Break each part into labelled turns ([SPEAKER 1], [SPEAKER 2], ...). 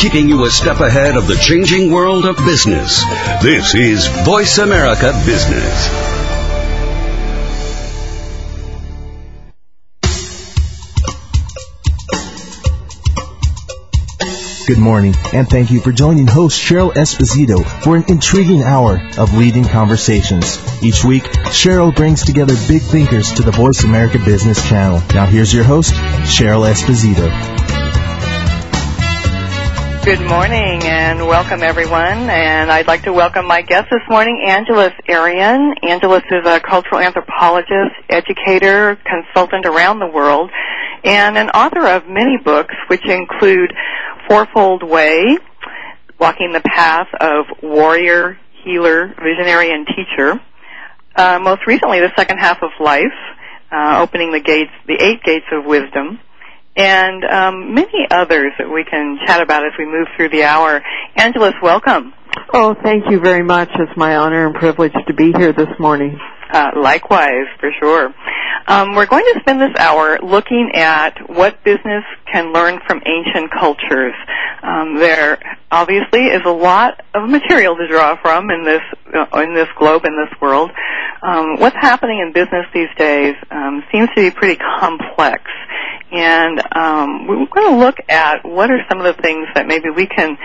[SPEAKER 1] keeping you a step ahead of the changing world of business. This is Voice America Business.
[SPEAKER 2] Good morning, and thank you for joining host Cheryl Esposito for an intriguing hour of leading conversations. Each week, Cheryl brings together big thinkers to the Voice America Business Channel. Now here's your host, Cheryl Esposito.
[SPEAKER 3] Good morning and welcome everyone. And I'd like to welcome my guest this morning, Angeles Arrien. Angeles is a cultural anthropologist, educator, consultant around the world, and an author of many books, which include Fourfold Way, Walking the Path of Warrior, Healer, Visionary, and Teacher. Uh, most recently, The Second Half of Life, uh, opening the gates, the eight gates of wisdom and um, many others that we can chat about as we move through the hour. Angeles, welcome.
[SPEAKER 4] Oh, thank you very much. It's my honor and privilege to be here this morning.
[SPEAKER 3] Uh, likewise, for sure. Um, we're going to spend this hour looking at what business can learn from ancient cultures. Um, there obviously is a lot of material to draw from in this uh, in this globe in this world. Um, what's happening in business these days um, seems to be pretty complex, and um, we're going to look at what are some of the things that maybe we can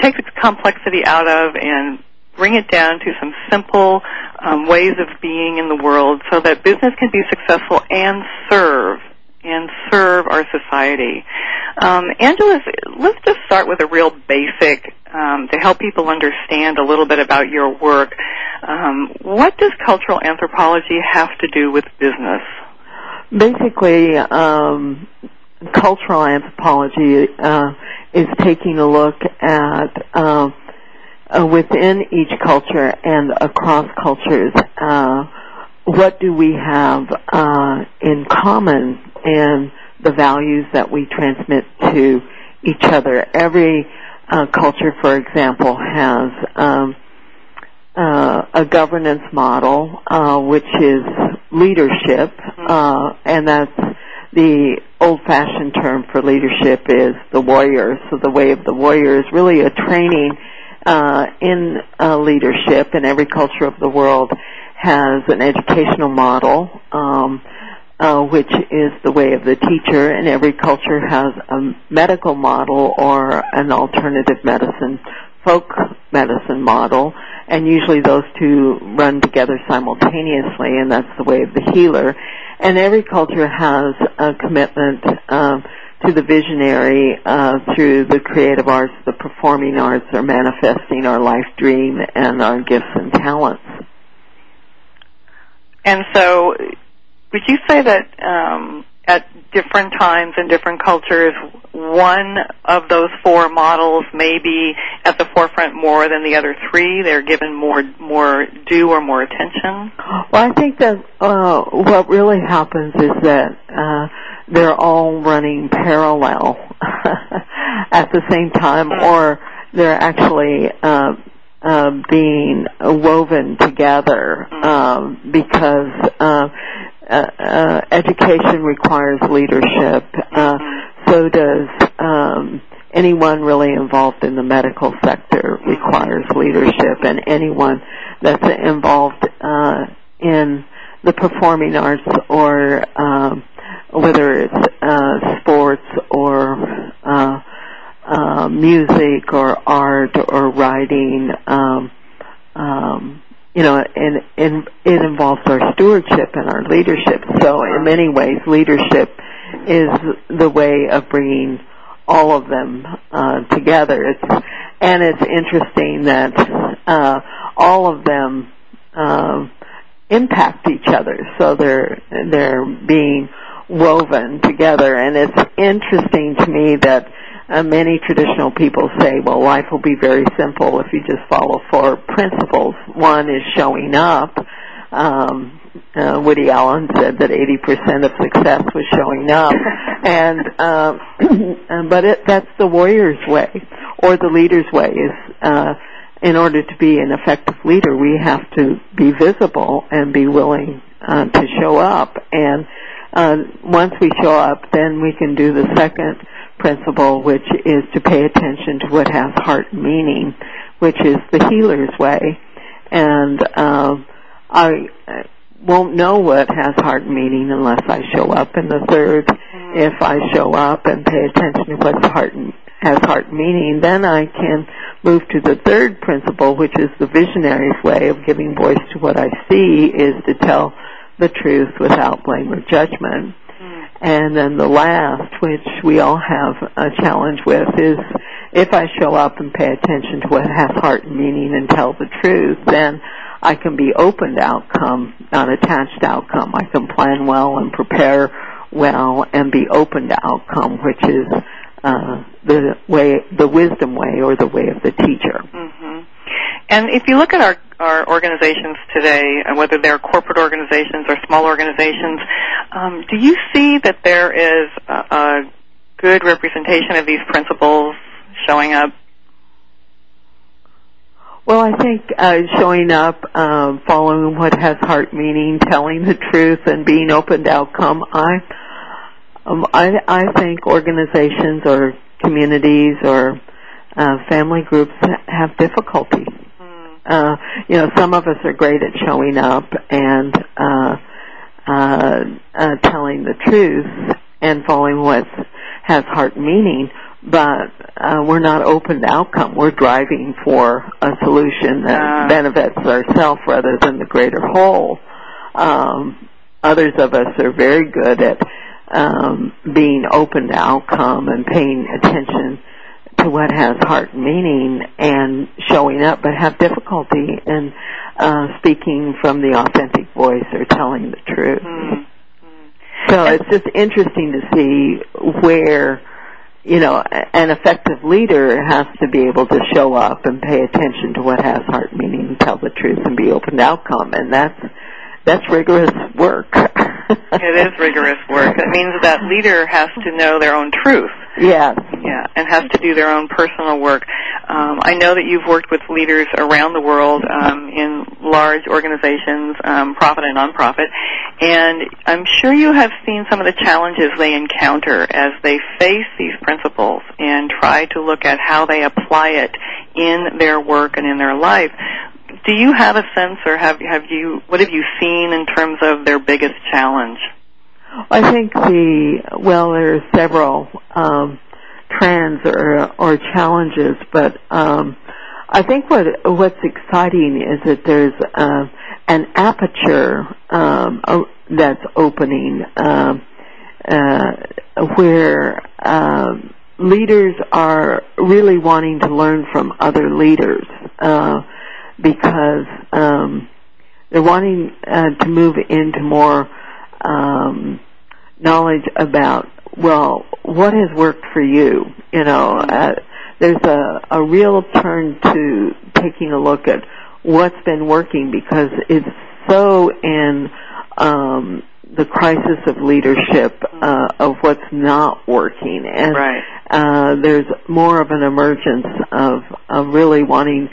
[SPEAKER 3] take the complexity out of and bring it down to some simple um, ways of being in the world so that business can be successful and serve and serve our society. Um, Angeles, let's just start with a real basic um, to help people understand a little bit about your work. Um, what does cultural anthropology have to do with business?
[SPEAKER 4] Basically, um, cultural anthropology uh, is taking a look at uh, uh, within each culture and across cultures, uh, what do we have uh, in common in the values that we transmit to each other? Every uh, culture, for example, has um, uh, a governance model, uh, which is leadership, and that's the old-fashioned term for leadership is the warrior. So the way of the warrior is really a training uh, in uh, leadership, and every culture of the world has an educational model, um, uh, which is the way of the teacher, and every culture has a medical model or an alternative medicine, folk medicine model, and usually those two run together simultaneously, and that's the way of the healer. And every culture has a commitment um, to the visionary uh, through the creative arts, the performing arts, or manifesting our life dream and our gifts and talents.
[SPEAKER 3] And so, would you say that um, at different times in different cultures, one of those four models may be at the forefront more than the other three? They're given more more due or more attention.
[SPEAKER 4] Well, I think that uh, what really happens is that. Uh, they're all running parallel at the same time, or they're actually uh, uh, being woven together um, because uh, uh, uh, education requires leadership. Uh, so does um, anyone really involved in the medical sector requires leadership, and anyone that's involved uh, in the performing arts or um, whether it's uh, sports or uh, uh, music or art or writing. Um, um, you know, and, and it involves our stewardship and our leadership. So in many ways, leadership is the way of bringing all of them uh, together. It's, and it's interesting that uh, all of them uh, impact each other. So they're they're being woven together. And it's interesting to me that uh, many traditional people say, well, life will be very simple if you just follow four principles. One is showing up. Um, uh, Woody Allen said that 80% of success was showing up, and um, but it, that's the warrior's way or the leader's way. Is uh, in order to be an effective leader, we have to be visible and be willing uh, to show up. And uh, Uh, once we show up, then we can do the second principle, which is to pay attention to what has heart meaning, which is the healer's way. And um, I uh, won't know what has heart meaning unless I show up. And the third, mm-hmm. if I show up and pay attention to what's heart has heart meaning, then I can move to the third principle, which is the visionary's way of giving voice to what I see, is to tell the truth without blame or judgment. And then the last, which we all have a challenge with, is if I show up and pay attention to what has heart and meaning and tell the truth, then I can be open to outcome, not attached to outcome. I can plan well and prepare well and be open to outcome, which is uh, the way, the wisdom way, or the way of the teacher.
[SPEAKER 3] Mm-hmm. And if you look at our, our organizations today, whether they're corporate organizations or small organizations, um, do you see that there is a, a good representation of these principles showing up?
[SPEAKER 4] Well, I think uh, showing up, um, following what has heart meaning, telling the truth, and being open to outcome. I, um, I, I think organizations or communities or uh, family groups have difficulty uh, you know, some of us are great at showing up and uh, uh, uh, telling the truth and following what has heart meaning, but uh, we're not open to outcome. We're driving for a solution that uh. benefits ourselves rather than the greater whole. Um, others of us are very good at um, being open to outcome and paying attention to what has heart meaning and showing up, but have difficulty in uh, speaking from the authentic voice or telling the truth. Mm-hmm. So it's just interesting to see where, you know, an effective leader has to be able to show up and pay attention to what has heart meaning tell the truth and be open to outcome. And that's, that's rigorous work.
[SPEAKER 3] it is rigorous work. It means that leader has to know their own truth.
[SPEAKER 4] Yes.
[SPEAKER 3] Yeah, and has to do their own personal work. Um, I know that you've worked with leaders around the world um, in large organizations, um, profit and nonprofit, and I'm sure you have seen some of the challenges they encounter as they face these principles and try to look at how they apply it in their work and in their life do you have a sense or have have you what have you seen in terms of their biggest challenge?
[SPEAKER 4] I think the well, there are several um, trends or or challenges, but um, I think what what's exciting is that there's uh, an aperture um, that's opening um, uh, where um, leaders are really wanting to learn from other leaders. Because um, they're wanting uh, to move into more um, knowledge about well, what has worked for you? You know, uh, there's a, a real turn to taking a look at what's been working because it's so in um, the crisis of leadership uh, of what's not working, and
[SPEAKER 3] right.
[SPEAKER 4] uh, there's more of an emergence of, of really wanting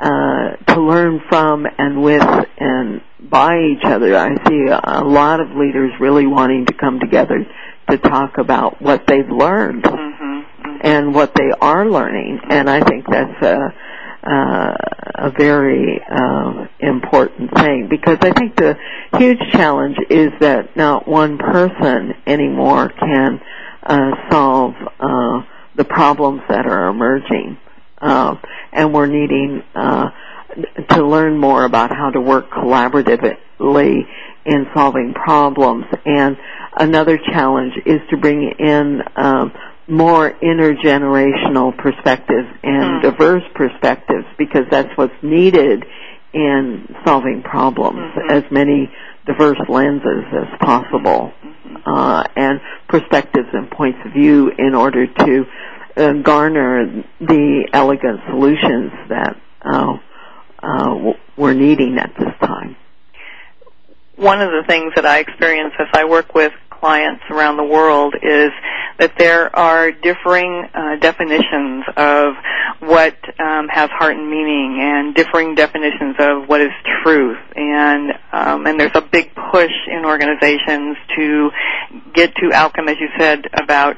[SPEAKER 4] uh, to learn from and with and by each other. I see a, lot of leaders really wanting to come together to talk about what they've learned mm-hmm, mm-hmm. and what they are learning, and I think that's a uh, a very uh, important thing because I think the huge challenge is that not one person anymore can uh, solve uh, the problems that are emerging uh, and we're needing uh, to learn more about how to work collaboratively in solving problems. And another challenge is to bring in um, more intergenerational perspectives and mm. diverse perspectives because that's what's needed in solving problems. Mm-hmm. As many diverse lenses as possible mm-hmm. uh, and perspectives and points of view in order to garner the elegant solutions that uh, uh, we're needing at this time.
[SPEAKER 3] One of the things that I experience as I work with clients around the world is that there are differing uh, definitions of what um, has heart and meaning, and differing definitions of what is truth, and um, and there's a big push in organizations to get to outcome, as you said, about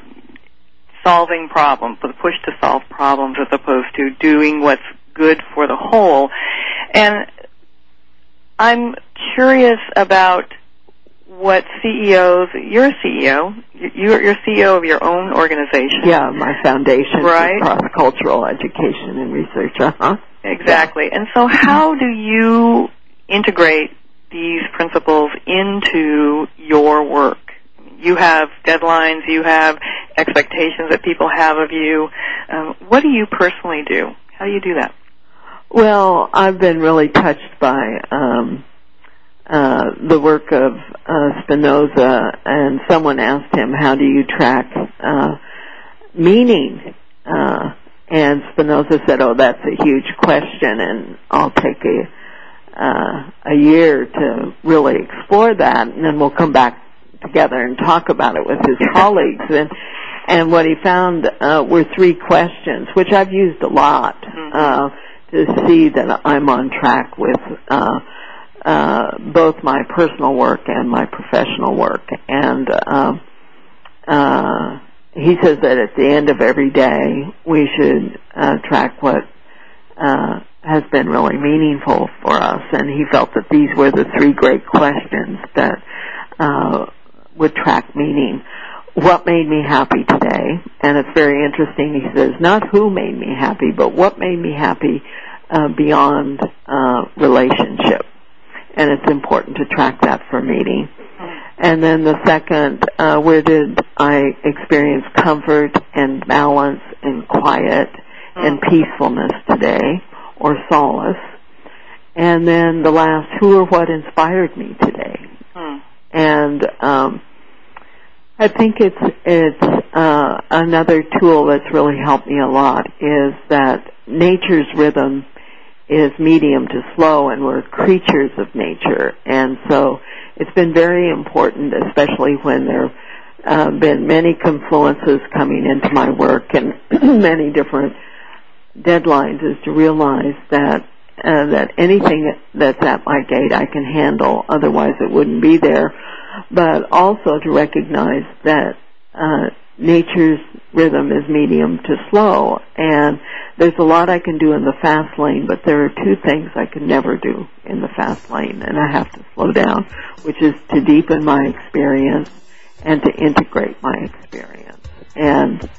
[SPEAKER 3] solving problems, the push to solve problems as opposed to doing what's good for the whole. And I'm curious about what CEOs, you're a CEO, you're, you're CEO of your own organization.
[SPEAKER 4] Yeah, my foundation
[SPEAKER 3] Right.
[SPEAKER 4] for cross-cultural education and research. Uh-huh.
[SPEAKER 3] Exactly. And so how do you integrate these principles into your work? You have deadlines, you have expectations that people have of you. Um, what do you personally do? How do you do that?
[SPEAKER 4] Well, I've been really touched by um, uh, the work of uh, Spinoza, and someone asked him, "How do you track uh, meaning?" Uh, and Spinoza said, "Oh, that's a huge question, and I'll take a uh, a year to really explore that, and then we'll come back together and talk about it with his colleagues." And and what he found uh, were three questions, which I've used a lot uh, to see that I'm on track with uh, uh, both my personal work and my professional work. And uh, uh, he says that at the end of every day, we should uh, track what uh, has been really meaningful for us. And he felt that these were the three great questions that uh, would track meaning. What made me happy today? And it's very interesting. He says, not who made me happy, but what made me happy uh, beyond uh, relationship. And it's important to track that for meaning. And then the second, uh, where did I experience comfort and balance and quiet and peacefulness today or solace? And then the last, who or what inspired me today?
[SPEAKER 3] Hmm.
[SPEAKER 4] And um, I think it's it's uh, another tool that's really helped me a lot is that nature's rhythm is medium to slow, and we're creatures of nature, and so it's been very important, especially when there have uh, been many confluences coming into my work and many different deadlines, is to realize that uh, that anything that's at my gate I can handle, otherwise it wouldn't be there. But also to recognize that uh, nature's rhythm is medium to slow, and there's a lot I can do in the fast lane, but there are two things I can never do in the fast lane, and I have to slow down, which is to deepen my experience and to integrate my experience. And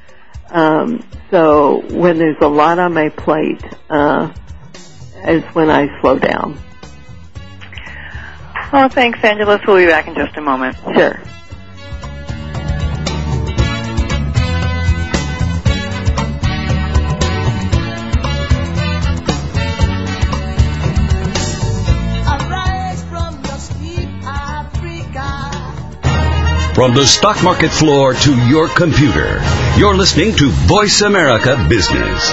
[SPEAKER 4] um, so when there's a lot on my plate, uh, is when I slow down.
[SPEAKER 3] Well, thanks, Angeles. We'll be back in just a moment.
[SPEAKER 4] Sure.
[SPEAKER 5] Arise from your sleep, Africa.
[SPEAKER 1] From the stock market floor to your computer, you're listening to Voice America Business.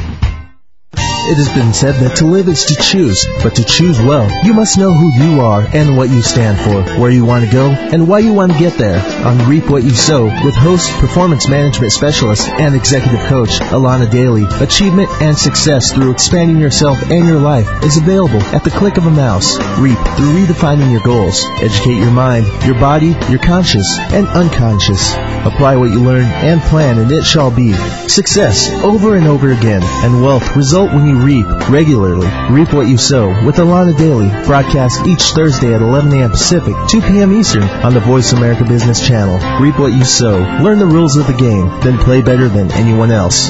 [SPEAKER 2] It has been said that to live is to choose, but to choose well, you must know who you are and what you stand for, where you want to go, and why you want to get there. On Reap What You Sow, with host, performance management specialist, and executive coach Alana Daly, achievement and success through expanding yourself and your life is available at the click of a mouse. Reap through redefining your goals. Educate your mind, your body, your conscious, and unconscious. Apply what you learn and plan, and it shall be. Success over and over again, and wealth result when you reap regularly. Reap what you sow with Alana Daly, broadcast each Thursday at 11 a.m. Pacific, 2 p.m. Eastern on the Voice America Business Channel. Reap what you sow. Learn the rules of the game, then play better than anyone else.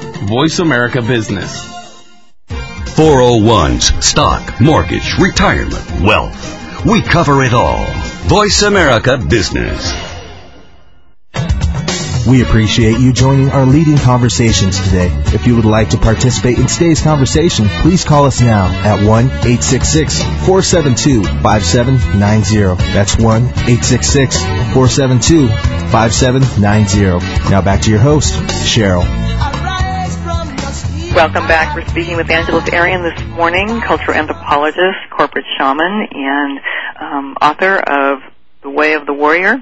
[SPEAKER 6] Voice America Business.
[SPEAKER 1] 401s, stock, mortgage, retirement, wealth. We cover it all. Voice America Business.
[SPEAKER 2] We appreciate you joining our leading conversations today. If you would like to participate in today's conversation, please call us now at 1-866-472-5790. That's 1-866-472-5790. Now back to your host, Cheryl.
[SPEAKER 3] Welcome back. We're speaking with Angela Arrien this morning, cultural anthropologist, corporate shaman, and um, author of The Way of the Warrior.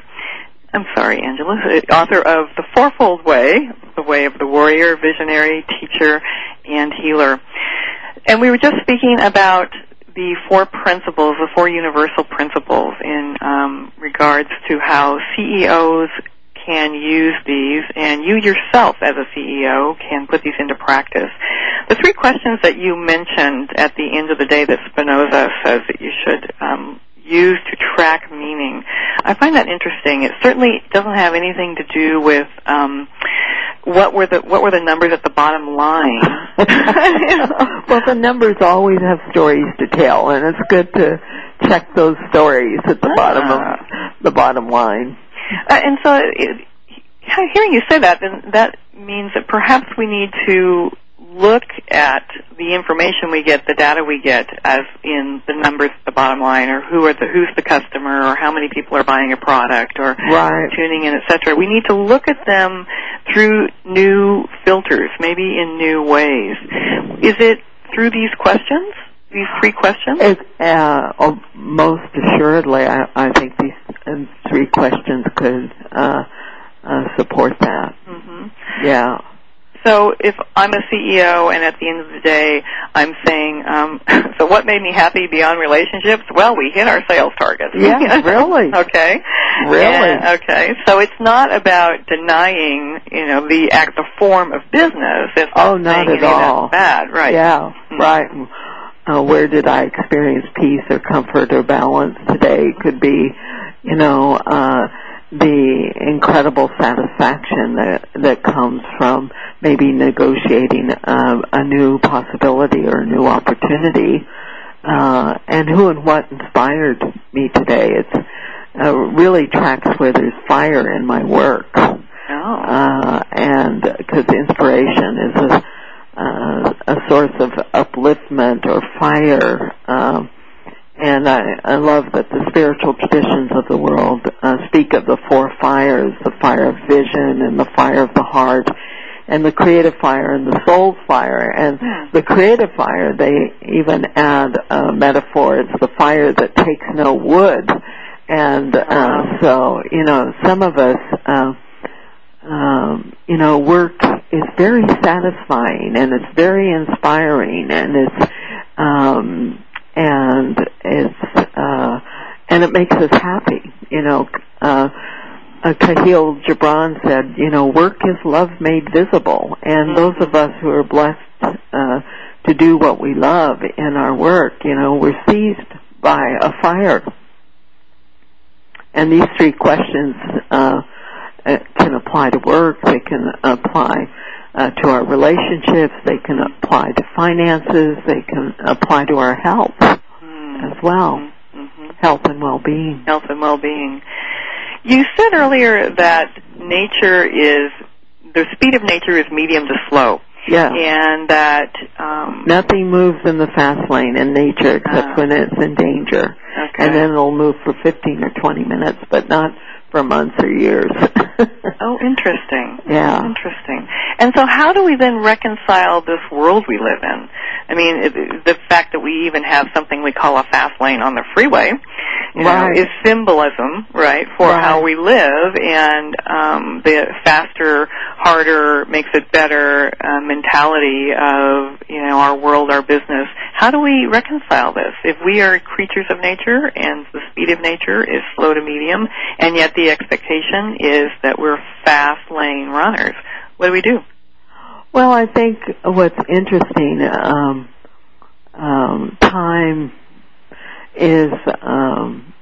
[SPEAKER 3] I'm sorry, Angeles, uh, author of The Fourfold Way, The Way of the Warrior, visionary, teacher, and healer. And we were just speaking about the four principles, the four universal principles in um, regards to how CEOs can use these and you yourself as a CEO can put these into practice. The three questions that you mentioned at the end of the day that Spinoza says that you should um, use to track meaning, I find that interesting. It certainly doesn't have anything to do with um, what were the what were the numbers at the bottom line.
[SPEAKER 4] well, the numbers always have stories to tell, and it's good to check those stories at the bottom of the bottom line.
[SPEAKER 3] Uh, and so, it, hearing you say that, then that means that perhaps we need to look at the information we get, the data we get, as in the numbers at the bottom line, or who are the who's the customer, or how many people are buying a product, or
[SPEAKER 4] Right.
[SPEAKER 3] tuning in, etc. We need to look at them through new filters, maybe in new ways. Is it through these questions? These three questions?
[SPEAKER 4] It, uh, oh, most assuredly, I, I think these uh, three questions could uh, uh, support that.
[SPEAKER 3] hmm
[SPEAKER 4] Yeah.
[SPEAKER 3] So if I'm a CEO and at the end of the day I'm saying, um, so what made me happy beyond relationships? Well, we hit our sales targets.
[SPEAKER 4] Yeah, really.
[SPEAKER 3] okay.
[SPEAKER 4] Really?
[SPEAKER 3] And- okay. So it's not about denying, you know, the act, the form of business. It's
[SPEAKER 4] Oh,
[SPEAKER 3] not
[SPEAKER 4] not at all.
[SPEAKER 3] bad, right?
[SPEAKER 4] Yeah,
[SPEAKER 3] Mhm.
[SPEAKER 4] right. Uh, where did I experience peace or comfort or balance today? Could be, you know, uh, the incredible satisfaction that that comes from maybe negotiating uh, a new possibility or a new opportunity. Uh, and who and what inspired me today? It's uh, really tracks where there's fire in my work
[SPEAKER 3] Oh.
[SPEAKER 4] uh, and because inspiration is a uh, a source of or fire. Um, and I, I love that the spiritual traditions of the world uh, speak of the four fires: the fire of vision, and the fire of the heart, and the creative fire, and the soul fire. And
[SPEAKER 3] Hmm.
[SPEAKER 4] the creative fire, they even add a metaphor: it's the fire that takes no wood. And uh, so, you know, some of us. Uh, um, you know, work is very satisfying and it's very inspiring and it's um, and it's uh, and it makes us happy. You know, uh, uh, Kahlil Gibran said, you know, work is love made visible, and those of us who are blessed uh, to do what we love in our work, you know, we're seized by a fire. And these three questions uh, can apply to work. They can apply uh, to our relationships. They can apply to finances. They can apply to our health
[SPEAKER 3] Hmm.
[SPEAKER 4] as well,
[SPEAKER 3] Mhm.
[SPEAKER 4] health and well-being.
[SPEAKER 3] health and well-being. You said earlier that nature is the speed of nature is medium to slow,
[SPEAKER 4] Yeah.
[SPEAKER 3] and that um,
[SPEAKER 4] Nothing moves in the fast lane in nature except
[SPEAKER 3] Ah.
[SPEAKER 4] when it's in danger.
[SPEAKER 3] okay.
[SPEAKER 4] And then it'll move for 15 or 20 minutes, but not for months or years.
[SPEAKER 3] oh, interesting.
[SPEAKER 4] Yeah.
[SPEAKER 3] Interesting. And so, how do we then reconcile this world we live in? I mean, it, the fact that we even have something we call a fast lane on the freeway, you know, is symbolism, right, for
[SPEAKER 4] Right.
[SPEAKER 3] how we live, and um, the faster, harder, makes it better uh, mentality of you know our world, our business. How do we reconcile this? If we are creatures of nature and the speed of nature is slow to medium, and yet the expectation is that we're fast lane runners, what do we do?
[SPEAKER 4] Well, I think what's interesting, um, um, time is um,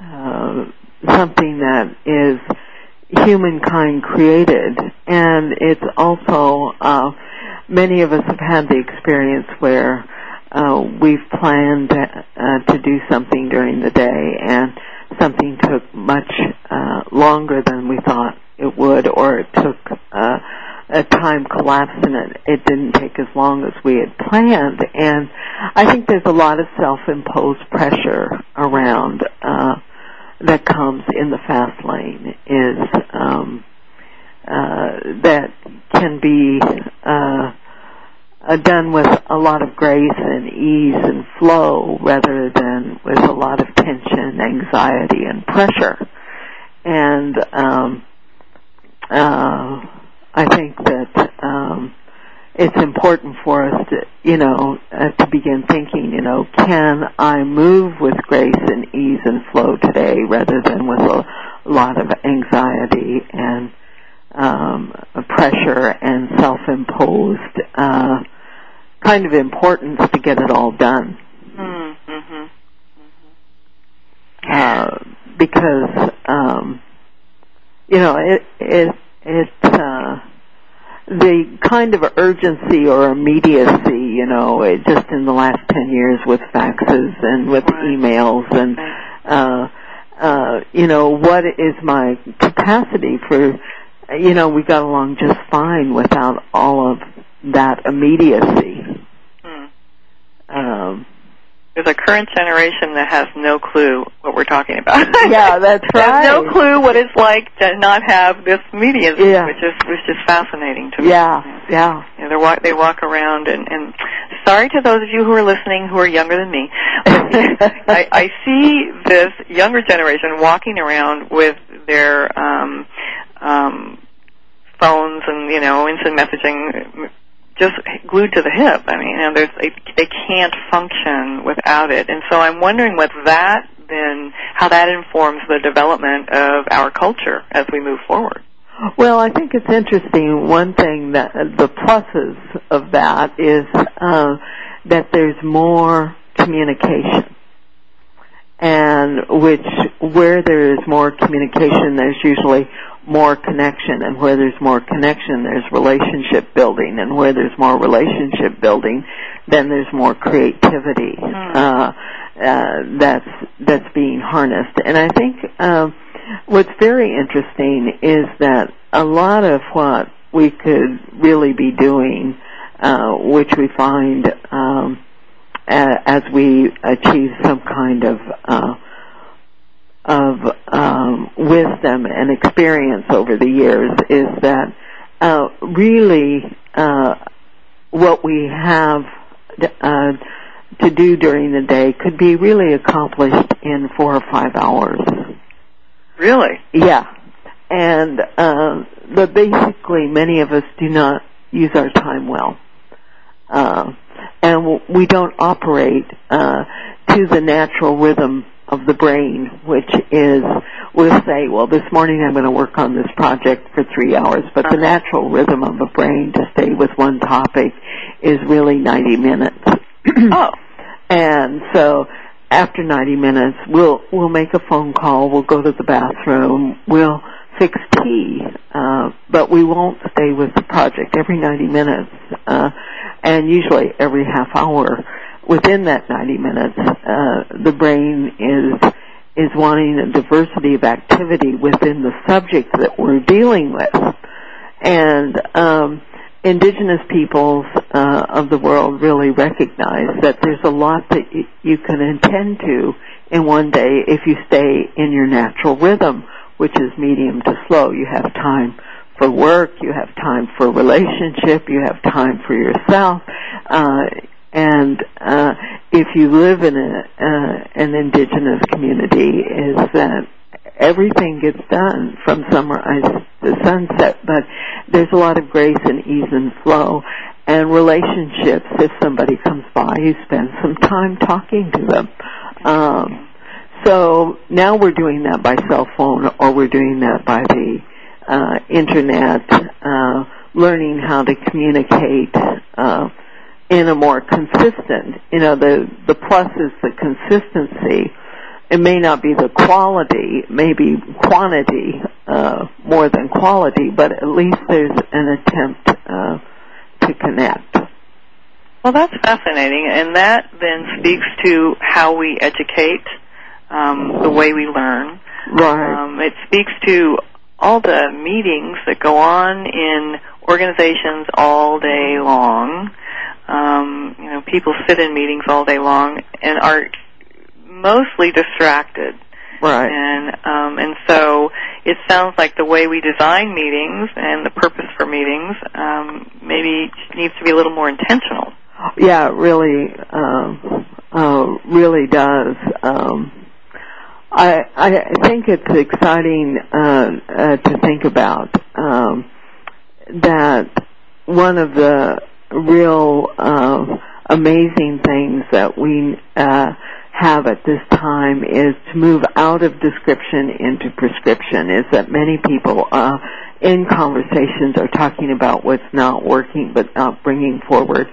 [SPEAKER 4] uh, something that is humankind created, and it's also uh, many of us have had the experience where uh, we've planned uh, to do something during the day, and something took much uh, longer than we thought it would, or it took uh, a time collapsed and it, it didn't take as long as we had planned. And I think there's a lot of self-imposed pressure around uh, that comes in the fast lane is um, uh, that can be uh, uh, done with a lot of grace and ease and flow rather than with a lot of tension, anxiety, and pressure. And um, uh, I think that um, it's important for us to, you know, uh, to begin thinking, you know, can I move with grace and ease and flow today rather than with a lot of anxiety and um, pressure and self-imposed uh, kind of importance to get it all done.
[SPEAKER 3] Mm-hmm.
[SPEAKER 4] Uh, because um, you know it it it uh, the kind of urgency or immediacy, you know, it just in the last ten years with faxes and with
[SPEAKER 3] Right.
[SPEAKER 4] emails and
[SPEAKER 3] Right.
[SPEAKER 4] uh, uh, you know, what is my capacity for? You know, we got along just fine without all of that immediacy.
[SPEAKER 3] Hmm.
[SPEAKER 4] Um,
[SPEAKER 3] There's a current generation that has no clue what we're talking about.
[SPEAKER 4] Yeah, that's
[SPEAKER 3] Has no clue what it's like to not have this media,
[SPEAKER 4] Yeah.
[SPEAKER 3] which is which is fascinating to me.
[SPEAKER 4] yeah, yeah.
[SPEAKER 3] You know, they walk they walk around and, and sorry to those of you who are listening who are younger than me. I, I see this younger generation walking around with their um, um, phones and you know instant messaging just glued to the hip. I mean, you know, there's they, they can't function without it, and so I'm wondering what that then how that informs the development of our culture as we move forward.
[SPEAKER 4] Well, I think it's interesting. One thing that the pluses of that is uh, that there's more communication, and which where there is more communication, there's usually more connection, and where there's more connection, there's relationship building, and where there's more relationship building, then there's more creativity uh, uh, that's that's being harnessed. And I think. Um, What's very interesting is that a lot of what we could really be doing, uh, which we find um, as we achieve some kind of uh, of um, wisdom and experience over the years, is that uh, really uh, what we have uh, to do during the day could be really accomplished in four or five hours.
[SPEAKER 3] Really?
[SPEAKER 4] Yeah. And uh, but basically, many of us do not use our time well, uh, and we don't operate uh, to the natural rhythm of the brain, which is we'll say, well, this morning I'm going to work on this project for three hours, but the
[SPEAKER 3] Uh-huh.
[SPEAKER 4] natural rhythm of a brain to stay with one topic is really 90 minutes.
[SPEAKER 3] Oh.
[SPEAKER 4] And so after 90 minutes, we'll we'll make a phone call. We'll go to the bathroom. We'll fix tea, uh, but we won't stay with the project every 90 minutes, uh, and usually every half hour. Within that 90 minutes, uh, the brain is is wanting a diversity of activity within the subject that we're dealing with, and um, indigenous peoples uh, of the world really recognize that there's a lot that y- you can intend to in one day if you stay in your natural rhythm, which is medium to slow. You have time for work, you have time for relationship, you have time for yourself, uh, and uh, if you live in a, uh, an indigenous community, is that everything gets done from sunrise to sunset, but there's a lot of grace and ease and flow. And relationships, if somebody comes by, you spend some time talking to them. Um, so now we're doing that by cell phone or we're doing that by the uh, internet, uh, learning how to communicate uh, in a more consistent. You know, the the plus is the consistency. It may not be the quality, maybe quantity uh, more than quality, but at least there's an attempt uh, to connect.
[SPEAKER 3] Well, that's fascinating, and that then speaks to how we educate, um, the way we learn.
[SPEAKER 4] Right.
[SPEAKER 3] Um, it speaks to all the meetings that go on in organizations all day long. Um, you know, people sit in meetings all day long and are mostly distracted.
[SPEAKER 4] right.
[SPEAKER 3] And um, and so it sounds like the way we design meetings and the purpose for meetings um, maybe needs to be a little more intentional.
[SPEAKER 4] Yeah, it really, um, uh, really does. Um, I I think it's exciting uh, uh, to think about um, that one of the real uh, amazing things that we uh, have at this time is to move out of description into prescription. Is that many people uh, in conversations are talking about what's not working, but not bringing forward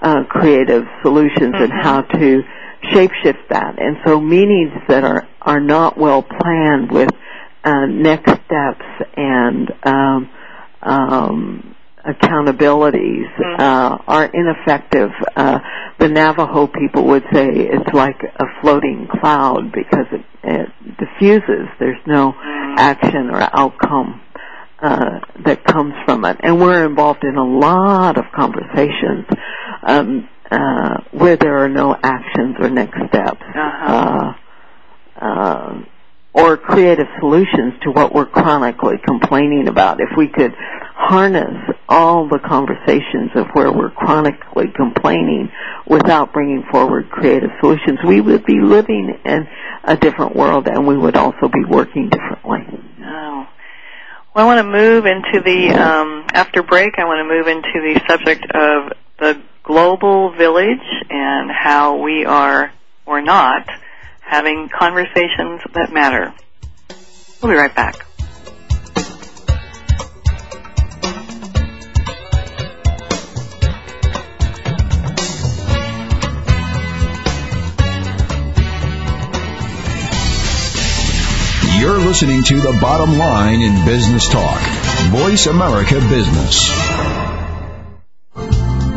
[SPEAKER 4] uh, creative solutions and
[SPEAKER 3] Mhm.
[SPEAKER 4] how to shapeshift that. And so meetings that are are not well planned with uh, next steps and um, um, accountabilities
[SPEAKER 3] Mhm.
[SPEAKER 4] uh, are ineffective. Uh, the Navajo people would say it's like a floating cloud because it, it diffuses. There's no action or outcome uh, that comes from it. And we're involved in a lot of conversations um, uh, where there are no actions or next steps.
[SPEAKER 3] Uh-huh.
[SPEAKER 4] Uh, uh, or creative solutions to what we're chronically complaining about. If we could harness all the conversations of where we're chronically complaining without bringing forward creative solutions, we would be living in a different world and we would also be working differently.
[SPEAKER 3] Oh. Well, I want to move into the, um, after break, I want to move into the subject of the global village and how we are, or not, having conversations that matter. We'll be right back.
[SPEAKER 7] You're listening to The Bottom Line in Business Talk. Voice America Business.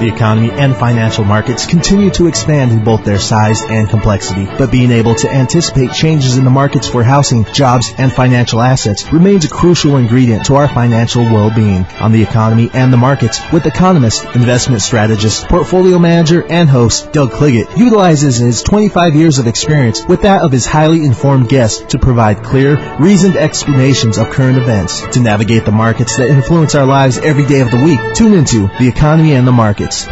[SPEAKER 2] The economy and financial markets continue to expand in both their size and complexity, but being able to anticipate changes in the markets for housing, jobs, and financial assets remains a crucial ingredient to our financial well-being. On the economy and the markets, with economist, investment strategist, portfolio manager, and host Doug Cliggett utilizes his 25 years of experience with that of his highly informed guests to provide clear, reasoned explanations of current events. To navigate the markets that influence our lives every day of the week, tune into The Economy and the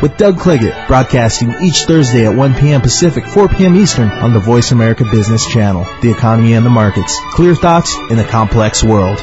[SPEAKER 2] With Doug Cliggett, broadcasting each Thursday at 1 p.m. Pacific, 4 p.m. Eastern on the Voice America Business Channel. The Economy and the Markets. Clear thoughts in a complex world.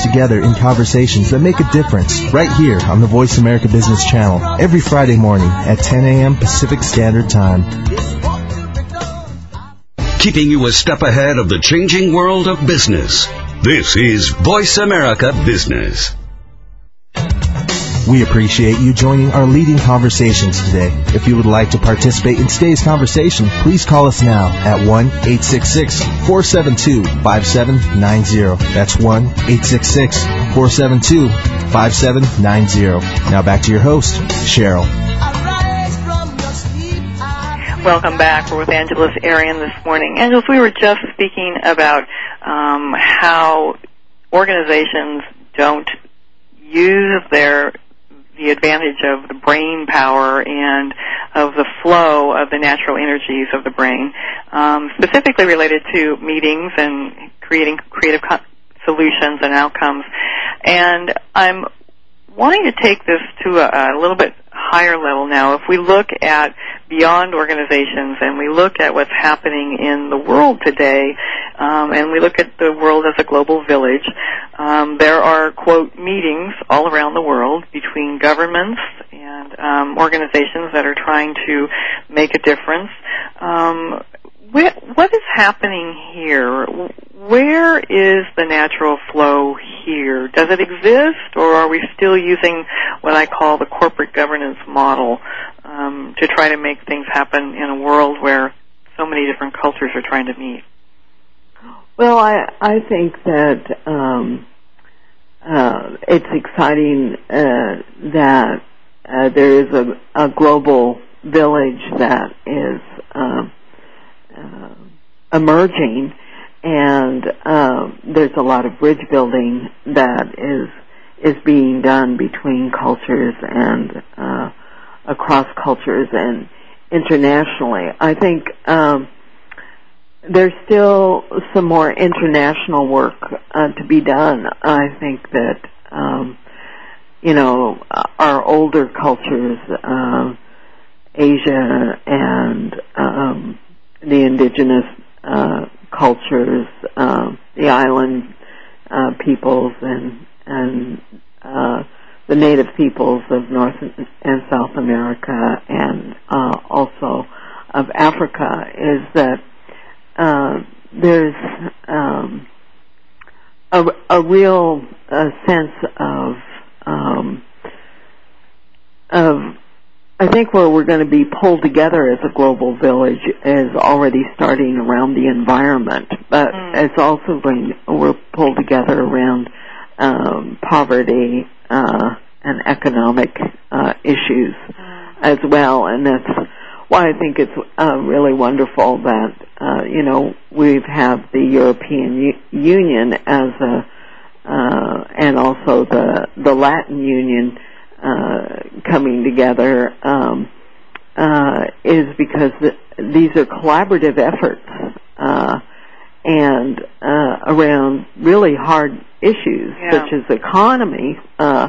[SPEAKER 2] together in conversations that make a difference right here on the Voice America Business Channel every Friday morning at 10 a.m. Pacific Standard Time.
[SPEAKER 1] Keeping you a step ahead of the changing world of business. This is Voice America Business.
[SPEAKER 2] We appreciate you joining our leading conversations today. If you would like to participate in today's conversation, please call us now at 1-866-472-5790. That's 1-866-472-5790. Now back to your host, Cheryl.
[SPEAKER 3] Welcome back. We're with Angeles Arrien this morning. Angeles, we were just speaking about um, how organizations don't use their the advantage of the brain power and of the flow of the natural energies of the brain, um, specifically related to meetings and creating creative co- solutions and outcomes. And I'm wanting to take this to a, a little bit higher level now. If we look at beyond organizations and we look at what's happening in the world today, um, and we look at the world as a global village, um, there are quote meetings all around the world between governments and um, organizations that are trying to make a difference. What is happening here? Where is the natural flow here? Does it exist, or are we still using what I call the corporate governance model um, to try to make things happen in a world where so many different cultures are trying to meet?
[SPEAKER 4] Well, I I think that um, uh, it's exciting uh, that uh, there is a, a global village that is. Um, uh, emerging, and um, there's a lot of bridge building that is is being done between cultures and uh, across cultures and internationally. I think um, there's still some more international work uh, to be done. I think that um, you know our older cultures, uh, Asia and um, the indigenous uh, cultures, uh, the island uh, peoples, and and uh, the native peoples of North and South America, and uh, also of Africa, is that uh, there's um, a, a real uh, sense of um, of I think where we're going to be pulled together as a global village is already starting around the environment, but mm. it's also going we're pulled together around um, poverty uh, and economic uh, issues mm. as well, and that's why I think it's uh, really wonderful that uh, you know we have the European U- Union as a uh, and also the the Latin Union coming together um, uh, is because the, these are collaborative efforts uh, and uh, around really hard issues such as economy uh,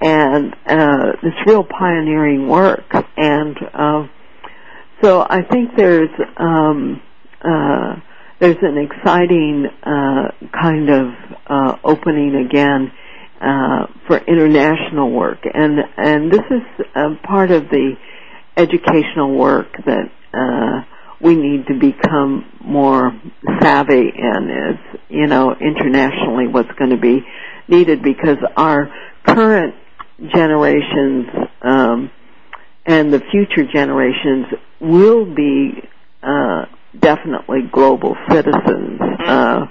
[SPEAKER 4] and uh, this real pioneering work. And uh, so I think there's um, uh, there's an exciting uh, kind of uh, opening again uh, for international work, and and this is uh, part of the educational work that uh, we need to become more savvy in. Is you know internationally what's going to be needed because our current generations um, and the future generations will be uh, definitely global citizens
[SPEAKER 3] mm-hmm.
[SPEAKER 4] uh,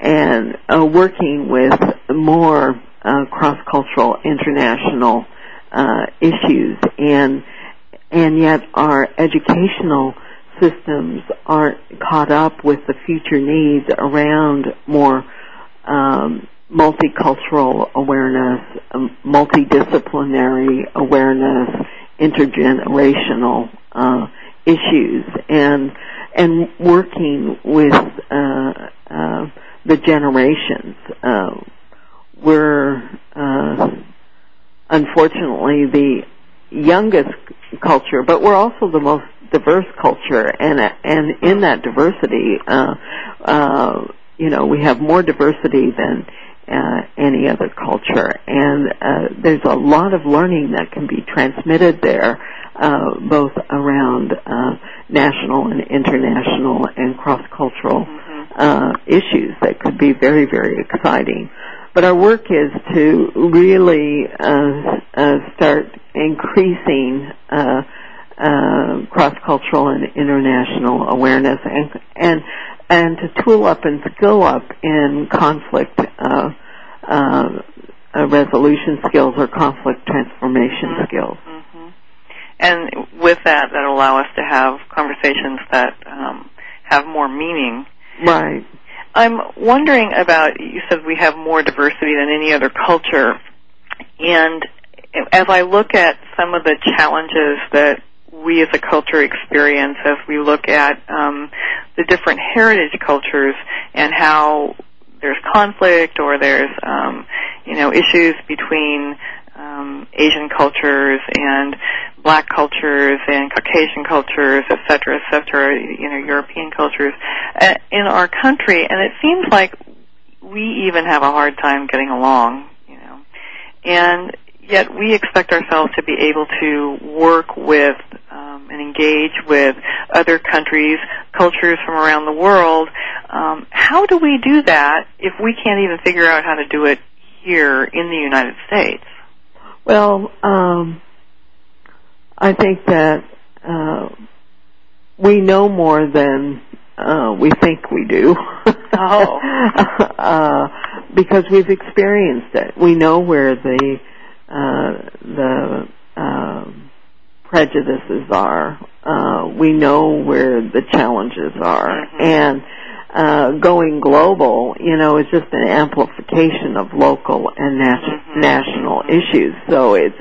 [SPEAKER 4] and uh, working with more uh, cross-cultural international uh, issues, and and yet our educational systems aren't caught up with the future needs around more um, multicultural awareness, um, multidisciplinary awareness, intergenerational uh, issues, and and working with uh, uh, the generations. We're uh, unfortunately the youngest culture, but we're also the most diverse culture, and and in that diversity, uh, uh, you know, we have more diversity than uh, any other culture, and uh, there's a lot of learning that can be transmitted there, uh, both around uh, national and international and cross-cultural
[SPEAKER 3] mm-hmm.
[SPEAKER 4] uh, issues that could be very, very exciting. But our work is to really uh, uh, start increasing uh, uh, cross-cultural and international awareness, and and and to tool up and skill up in conflict uh, uh, uh, resolution skills or conflict transformation
[SPEAKER 3] Mhm.
[SPEAKER 4] skills.
[SPEAKER 3] hmm And with that, that'll allow us to have conversations that um, have more meaning.
[SPEAKER 4] Right.
[SPEAKER 3] I'm wondering about, you said we have more diversity than any other culture. And as I look at some of the challenges that we as a culture experience as we look at um, the different heritage cultures and how there's conflict or there's um, you know issues between um, Asian cultures and black cultures and Caucasian cultures, et cetera, et cetera, you know, European cultures uh, in our country, and it seems like we even have a hard time getting along, you know, and yet we expect ourselves to be able to work with um, and engage with other countries, cultures from around the world. Um, how do we do that if we can't even figure out how to do it here in the United States?
[SPEAKER 4] Well, um, I think that uh, we know more than uh, we think we do.
[SPEAKER 3] Oh.
[SPEAKER 4] uh, because we've experienced it. We know where the uh, the um prejudices are. Uh, we know where the challenges are,
[SPEAKER 3] Mhm.
[SPEAKER 4] and uh, going global, you know, is just an amplification of local and nat-
[SPEAKER 3] Mhm.
[SPEAKER 4] national issues. So it's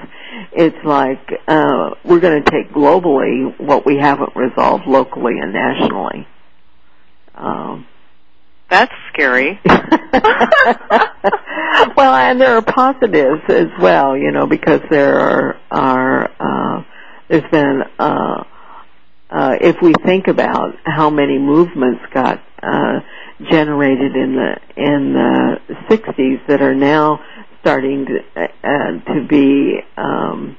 [SPEAKER 4] it's like uh, we're going to take globally what we haven't resolved locally and nationally. Um,
[SPEAKER 3] That's scary.
[SPEAKER 4] well, and there are positives as well, you know, because there are are uh, there's been uh, uh, if we think about how many movements got uh, generated in the in the 60s that are now starting to uh, to be um,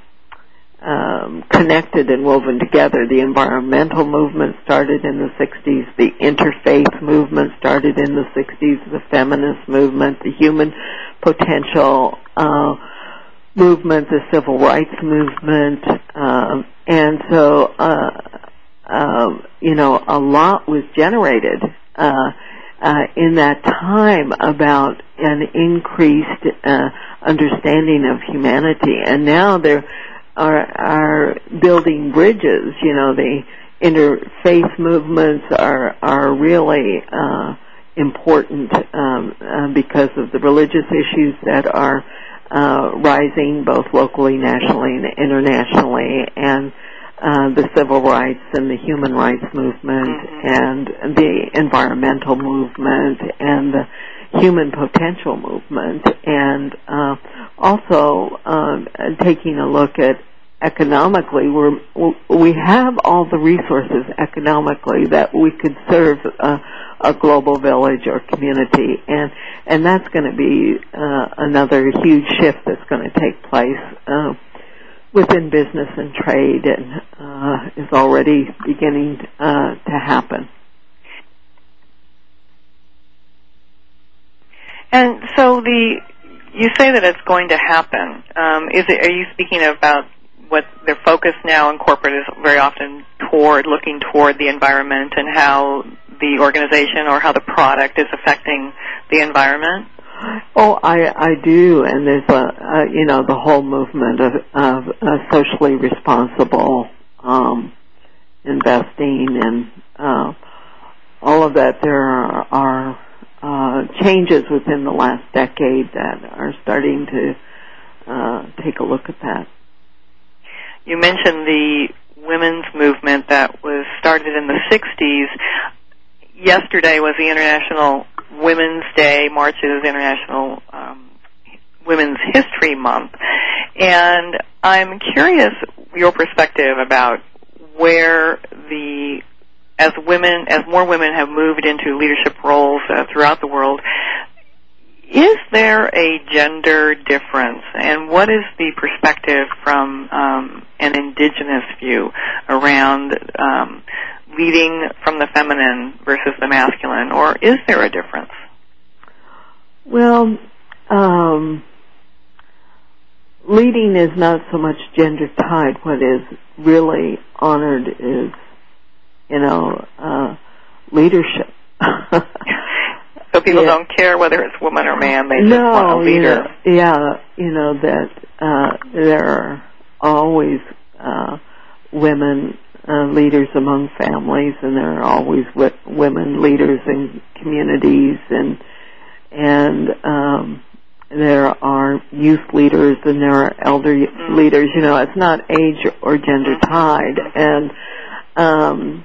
[SPEAKER 4] um, connected and woven together. The environmental movement started in the 60s. The interfaith movement started in the 60s. The feminist movement, the human potential uh, movement, the civil rights movement, um, and so uh, um, you know a lot was generated. Uh, uh, in that time about an increased uh, understanding of humanity, and now there are are building bridges. You know, the interfaith movements are are really uh, important um, uh, because of the religious issues that are uh, rising both locally, nationally, and internationally, and uh, the civil rights and the human rights movement
[SPEAKER 3] Mhm.
[SPEAKER 4] and the environmental movement and the human potential movement and uh, also um, taking a look at economically we're, we have all the resources economically that we could serve a, a global village or community and and that's going to be uh, another huge shift that's going to take place uh, within business and trade and uh, is already beginning uh, to happen.
[SPEAKER 3] And so the you say that it's going to happen. Um, is it? Are you speaking about what their focus now in corporate is very often toward looking toward the environment and how the organization or how the product is affecting the environment?
[SPEAKER 4] Oh, I I do, and there's a, a you know the whole movement of of socially responsible um, investing and uh, all of that. There are, are changes within the last decade that are starting to uh, take a look at that.
[SPEAKER 3] You mentioned the women's movement that was started in the 60s. Yesterday was the International Women's Day. March is International um, Women's History Month. And I'm curious your perspective about where the as women as more women have moved into leadership roles uh, throughout the world is there a gender difference? And what is the perspective from um, an indigenous view around um, leading from the feminine versus the masculine? Or is there a difference?
[SPEAKER 4] Well, um, leading is not so much gender tied. What is really honored is, you know, uh, leadership.
[SPEAKER 3] So people
[SPEAKER 4] Yeah.
[SPEAKER 3] don't care whether it's woman or man; they just
[SPEAKER 4] no,
[SPEAKER 3] want a leader.
[SPEAKER 4] know, yeah, you know that uh, there are always uh, women uh, leaders among families, and there are always w- women leaders in communities, and and um, there are youth leaders and there are elder
[SPEAKER 3] Mhm.
[SPEAKER 4] leaders. You know, it's not age or gender tied, and um,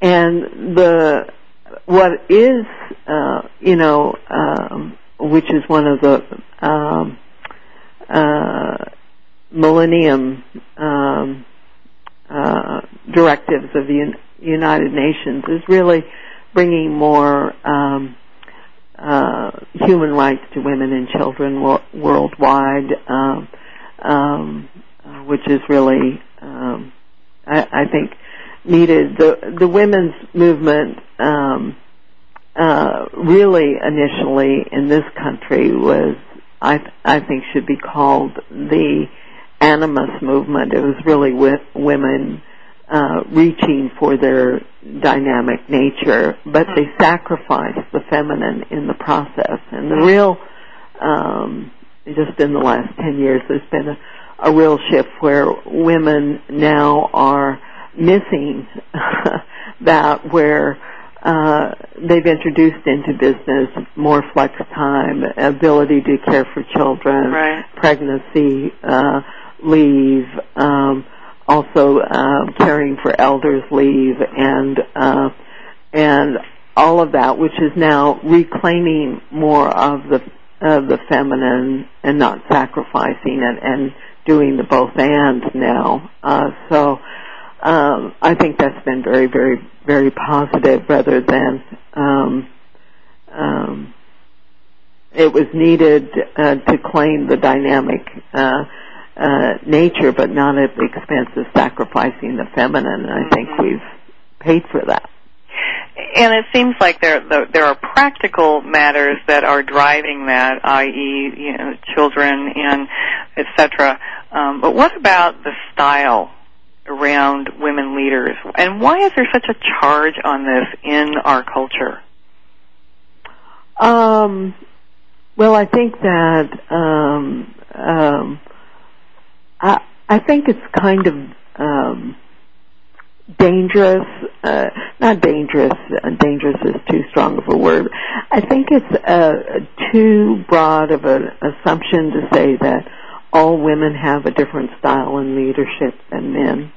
[SPEAKER 4] and the what is uh, you know um, which is one of the um, uh, millennium um, uh, directives of the Un- United Nations is really bringing more um, uh, human rights to women and children wo- worldwide, um, um, which is really, um, I, I think, needed. The the women's movement um, uh, really initially in this country was, I I think, should be called the animus movement. It was really with women uh, reaching for their dynamic nature, but they sacrificed the feminine in the process. And the real, um, just in the last 10 years, there's been a, a real shift where women now are missing that where uh, they've introduced into business more flex time, ability to care for children,
[SPEAKER 3] Right.
[SPEAKER 4] pregnancy uh, leave, um, also um, caring for elders leave, and uh, and all of that, which is now reclaiming more of the of the feminine and not sacrificing it and doing the both and now. Uh, so um, I think that's been very, very, very positive rather than um, um, it was needed uh, to claim the dynamic uh, uh, nature, but not at the expense of sacrificing the feminine. And I think
[SPEAKER 3] Mhm.
[SPEAKER 4] we've paid for that.
[SPEAKER 3] And it seems like there there there are practical matters that are driving that, i.e., you know, children and etc. Um, but what about the style around women leaders, and why is there such a charge on this in our culture?
[SPEAKER 4] Um, well, I think that um, um, I I think it's kind of um, dangerous. Uh, not dangerous. Uh, dangerous is too strong of a word. I think it's uh, too broad of an assumption to say that all women have a different style in leadership than men.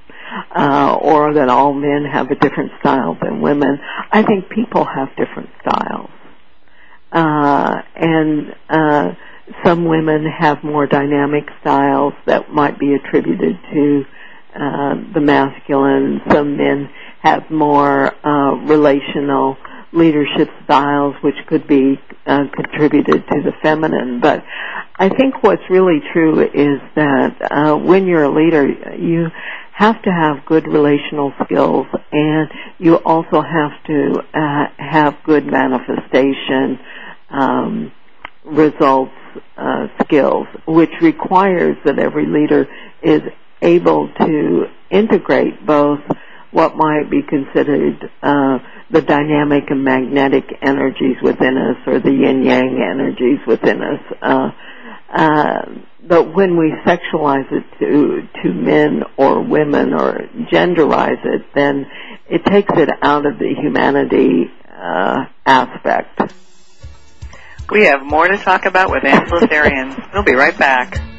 [SPEAKER 4] Uh, or that all men have a different style than women. I think people have different styles uh, and uh, some women have more dynamic styles that might be attributed to uh, the masculine. Some men have more uh, relational leadership styles, which could be uh, contributed to the feminine. But I think what's really true is that uh, when you're a leader, you have to have good relational skills, and you also have to uh, have good manifestation um, results uh, skills, which requires that every leader is able to integrate both what might be considered uh, the dynamic and magnetic energies within us, or the yin yang energies within us. Uh, uh, but when we sexualize it to to men or women or genderize it, then it takes it out of the humanity uh, aspect.
[SPEAKER 3] We have more to talk about with Sarian. We'll be right back.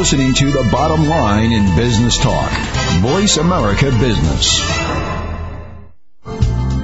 [SPEAKER 7] Listening to The Bottom Line in Business Talk. Voice America Business.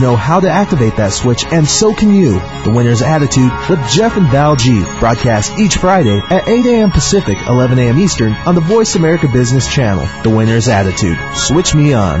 [SPEAKER 2] know how to activate that switch, and so can you. The Winner's Attitude with Jeff and Val G. Broadcast each Friday at 8 a.m. Pacific, 11 a.m. Eastern on the Voice America Business Channel. The Winner's Attitude. Switch me on.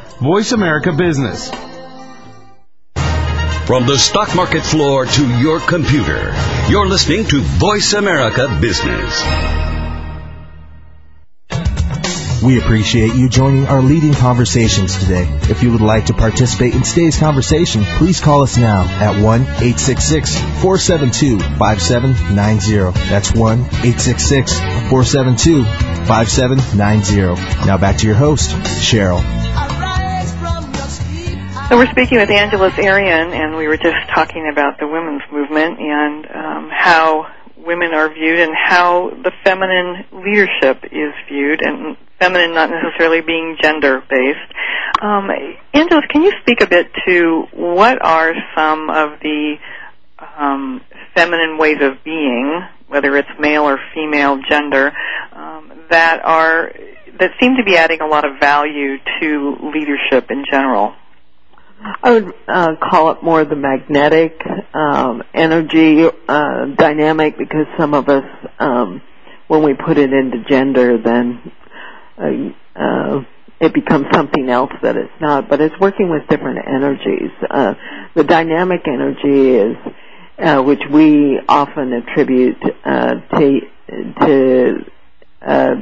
[SPEAKER 6] Voice America Business.
[SPEAKER 1] From the stock market floor to your computer, you're listening to Voice America Business.
[SPEAKER 2] We appreciate you joining our leading conversations today. If you would like to participate in today's conversation, please call us now at 1-866-472-5790. That's 1-866-472-5790. Now back to your host, Cheryl.
[SPEAKER 3] So we're speaking with Angeles Arrien, and we were just talking about the women's movement and um, how women are viewed and how the feminine leadership is viewed, and feminine not necessarily being gender based. Um, can you speak a bit to what are some of the um, feminine ways of being, whether it's male or female gender, um, that are that seem to be adding a lot of value to leadership in general?
[SPEAKER 4] I would uh, call it more the magnetic um, energy uh, dynamic because some of us, um, when we put it into gender, then uh, uh, it becomes something else that it's not. But it's working with different energies. Uh, the dynamic energy is, uh, which we often attribute uh, to to uh,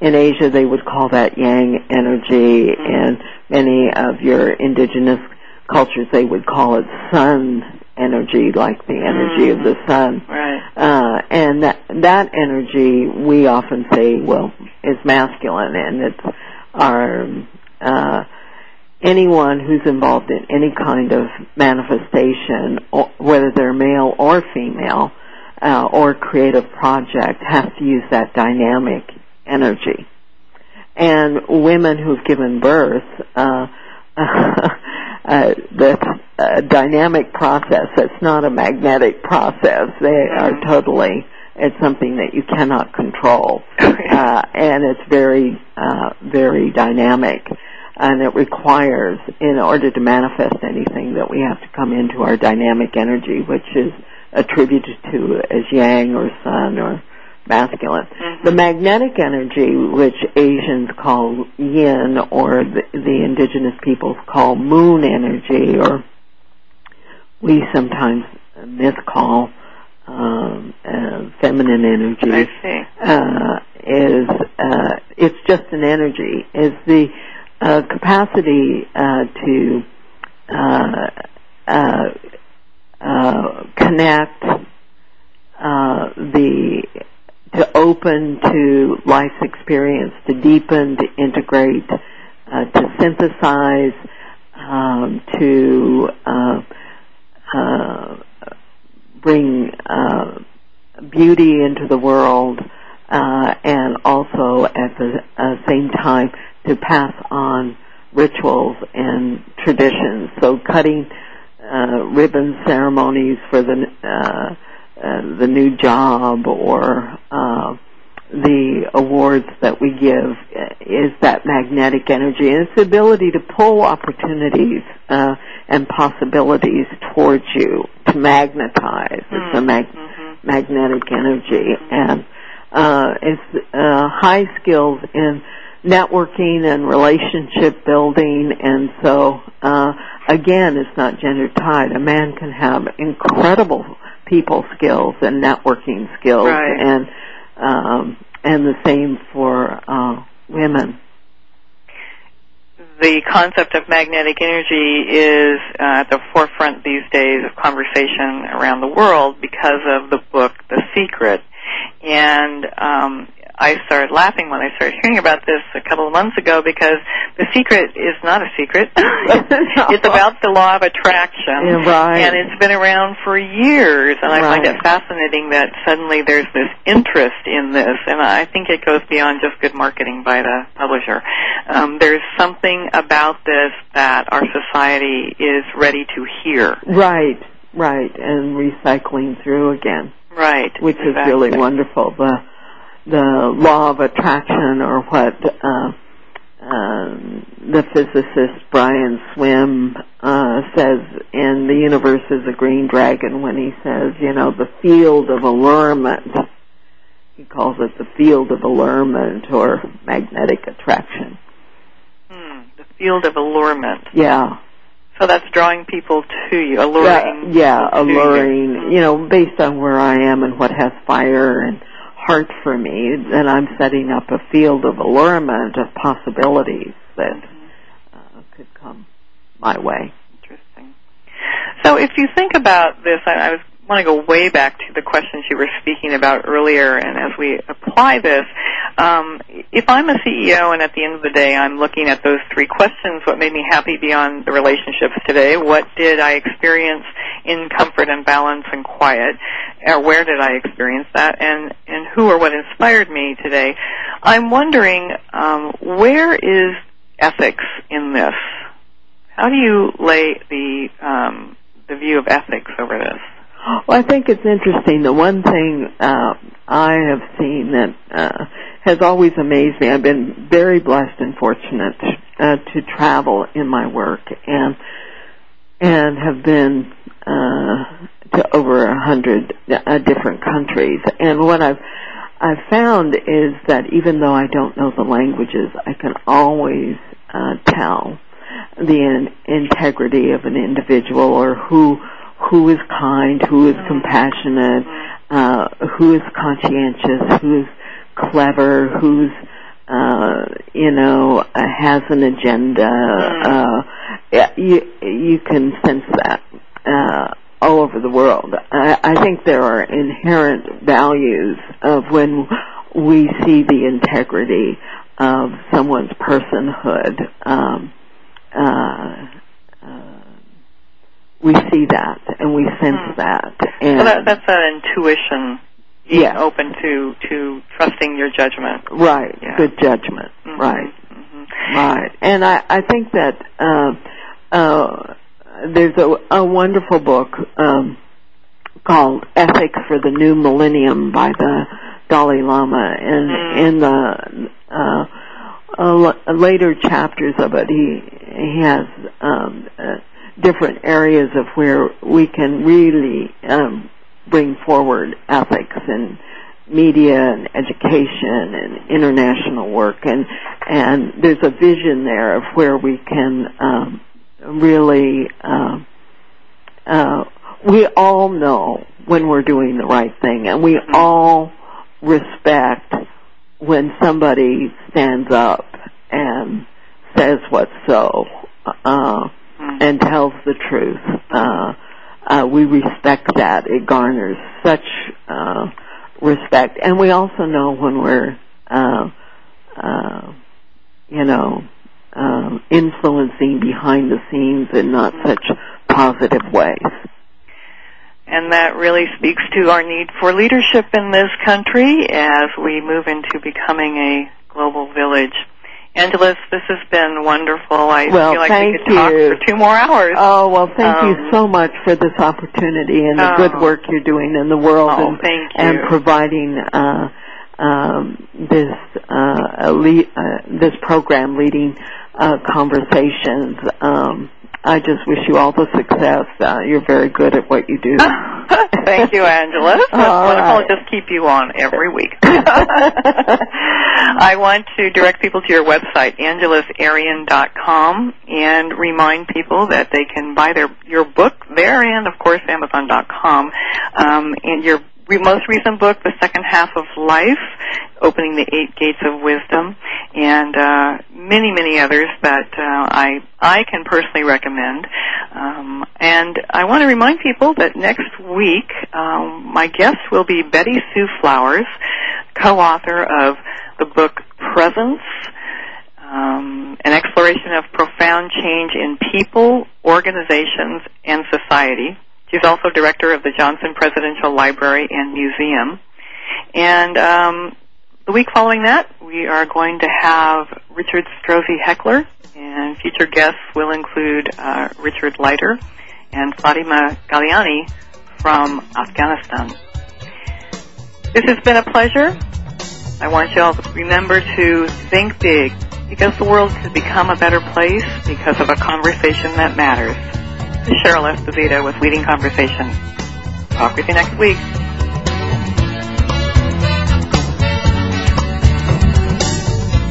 [SPEAKER 4] in Asia they would call that yang energy, and many of your indigenous cultures they would call it sun energy, like the energy of the sun.
[SPEAKER 3] Right.
[SPEAKER 4] Uh, and that that energy we often say, well, is masculine, and it's our uh, anyone who's involved in any kind of manifestation, or, whether they're male or female, uh, or creative project, has to use that dynamic energy. And women who've given birth, uh, uh, that's a dynamic process. It's not a magnetic process. They are totally. It's something that you cannot control, uh, and it's very, uh, very dynamic. And it requires, in order to manifest anything, that we have to come into our dynamic energy, which is attributed to as yang or sun or masculine.
[SPEAKER 3] Mm-hmm.
[SPEAKER 4] The magnetic energy, which Asians call yin, or the, the indigenous peoples call moon energy, or we sometimes miscall um, uh, feminine energy, uh, is uh, it's just an energy. Is the uh, capacity uh, to uh, uh, uh, connect uh, the to open to life's experience, to deepen, to integrate, uh, to synthesize, um, to uh, uh, bring uh, beauty into the world, uh, and also at the uh, same time to pass on rituals and traditions. So cutting ribbon ceremonies for the uh, uh, the new job or uh, the awards that we give is that magnetic energy and it's the ability to pull opportunities uh, and possibilities towards you to magnetize. It's a mag-
[SPEAKER 3] Mm-hmm.
[SPEAKER 4] magnetic energy and uh, it's uh, high skills in networking and relationship building and so uh, again it's not gender tied a man can have incredible people skills and networking skills
[SPEAKER 3] Right.
[SPEAKER 4] and um, and the same for uh, women
[SPEAKER 3] the concept of magnetic energy is uh, at the forefront these days of conversation around the world because of the book The Secret. And um, I started laughing when I started hearing about this a couple of months ago because The Secret is not a secret. it's about the law of attraction.
[SPEAKER 4] Yeah, right.
[SPEAKER 3] And it's been around for years, and I find it fascinating that suddenly there's this interest in this, and I think it goes beyond just good marketing by the publisher. Um, there's something about this that our society is ready to hear.
[SPEAKER 4] right right and recycling through again
[SPEAKER 3] Right.
[SPEAKER 4] which is really wonderful. The the law of attraction, or what uh, um, the physicist Brian Swimme uh, says in "The Universe is a Green Dragon," when he says, you know, the field of allurement. He calls it the field of allurement or magnetic attraction.
[SPEAKER 3] Hmm, the field of allurement.
[SPEAKER 4] Yeah,
[SPEAKER 3] So that's drawing people to you, alluring.
[SPEAKER 4] yeah, yeah,
[SPEAKER 3] to you.
[SPEAKER 4] alluring. You know, based on where I am and what has fire and heart for me, then I'm setting up a field of allurement of possibilities that uh, could come my way.
[SPEAKER 3] Interesting. So if you think about this, I, I was want to go way back to the questions you were speaking about earlier, and as we apply this, um, if I'm a CEO and at the end of the day I'm looking at those three questions, what made me happy beyond the relationships today? What did I experience in comfort and balance and quiet? Or where did I experience that? And and who or what inspired me today? I'm wondering um, where is ethics in this? How do you lay the um, the view of ethics over this?
[SPEAKER 4] Well, I think it's interesting. The one thing uh, I have seen that uh, has always amazed me. I've been very blessed and fortunate uh, to travel in my work, and and have been uh, to over a hundred uh, different countries. And what I've I've found is that even though I don't know the languages, I can always uh, tell the in- integrity of an individual or who who is kind, who is compassionate, uh, who is conscientious, who's clever, who's uh, you know uh, has an agenda. Uh, yeah, you you can sense that uh, all over the world. I, I think there are inherent values of when we see the integrity of someone's personhood. Um, uh, uh, we see that and we sense
[SPEAKER 3] Hmm.
[SPEAKER 4] that. And
[SPEAKER 3] So that, that's that intuition, being
[SPEAKER 4] Yeah.
[SPEAKER 3] open to to trusting your judgment.
[SPEAKER 4] right,
[SPEAKER 3] Yeah.
[SPEAKER 4] good judgment.
[SPEAKER 3] Mhm,
[SPEAKER 4] Right,
[SPEAKER 3] mhm.
[SPEAKER 4] right. And I, I think that uh, uh, there's a, a wonderful book um, called Ethics for the New Millennium by the Dalai Lama, and
[SPEAKER 3] Mm.
[SPEAKER 4] in the uh, uh, later chapters of it, he he has um, uh, different areas of where we can really um, bring forward ethics and media and education and international work and and there's a vision there of where we can um, really um, uh, we all know when we're doing the right thing and we all respect when somebody stands up and says what's so uh, and tells the truth. Uh, we respect that. It garners such uh, respect, and we also know when we're, uh, you know, influencing behind the scenes in not such positive ways.
[SPEAKER 3] And that really speaks to our need for leadership in this country as we move into becoming a global village. Angeles, this has been wonderful. I
[SPEAKER 4] Well,
[SPEAKER 3] feel like we could talk for two more hours.
[SPEAKER 4] Oh well, thank
[SPEAKER 3] Um,
[SPEAKER 4] you so much for this opportunity and the
[SPEAKER 3] Oh.
[SPEAKER 4] good work you're doing in the world
[SPEAKER 3] Oh,
[SPEAKER 4] and, and providing uh, um, this uh, le- uh, this program, leading uh, conversations. Um, I just wish you all the success. Uh, you're very good at what you do.
[SPEAKER 3] Thank you, Angela. That's
[SPEAKER 4] All
[SPEAKER 3] wonderful.
[SPEAKER 4] right.
[SPEAKER 3] Just keep you on every week. I want to direct people to your website, angelesarrien.com, and remind people that they can buy their your book there and, of course, Amazon.com. Um, and your most recent book, The Second Half of Life, Opening the Eight Gates of Wisdom, and uh, many, many others that uh, I I can personally recommend. Um, and I want to remind people that next week um, my guest will be Betty Sue Flowers, co-author of the book Presence. Um, an exploration of profound change in people, organizations, and society. She's also director of the Johnson Presidential Library and Museum. And um, the week following that, we are going to have Richard Strozzi Heckler, and future guests will include uh, Richard Leider and Fatima Gailani from Afghanistan. This has been a pleasure. I want you all to remember to think big because the world could become a better place because of a conversation that matters. This is Cheryl Esposito with Leading Conversation. Talk with you next week.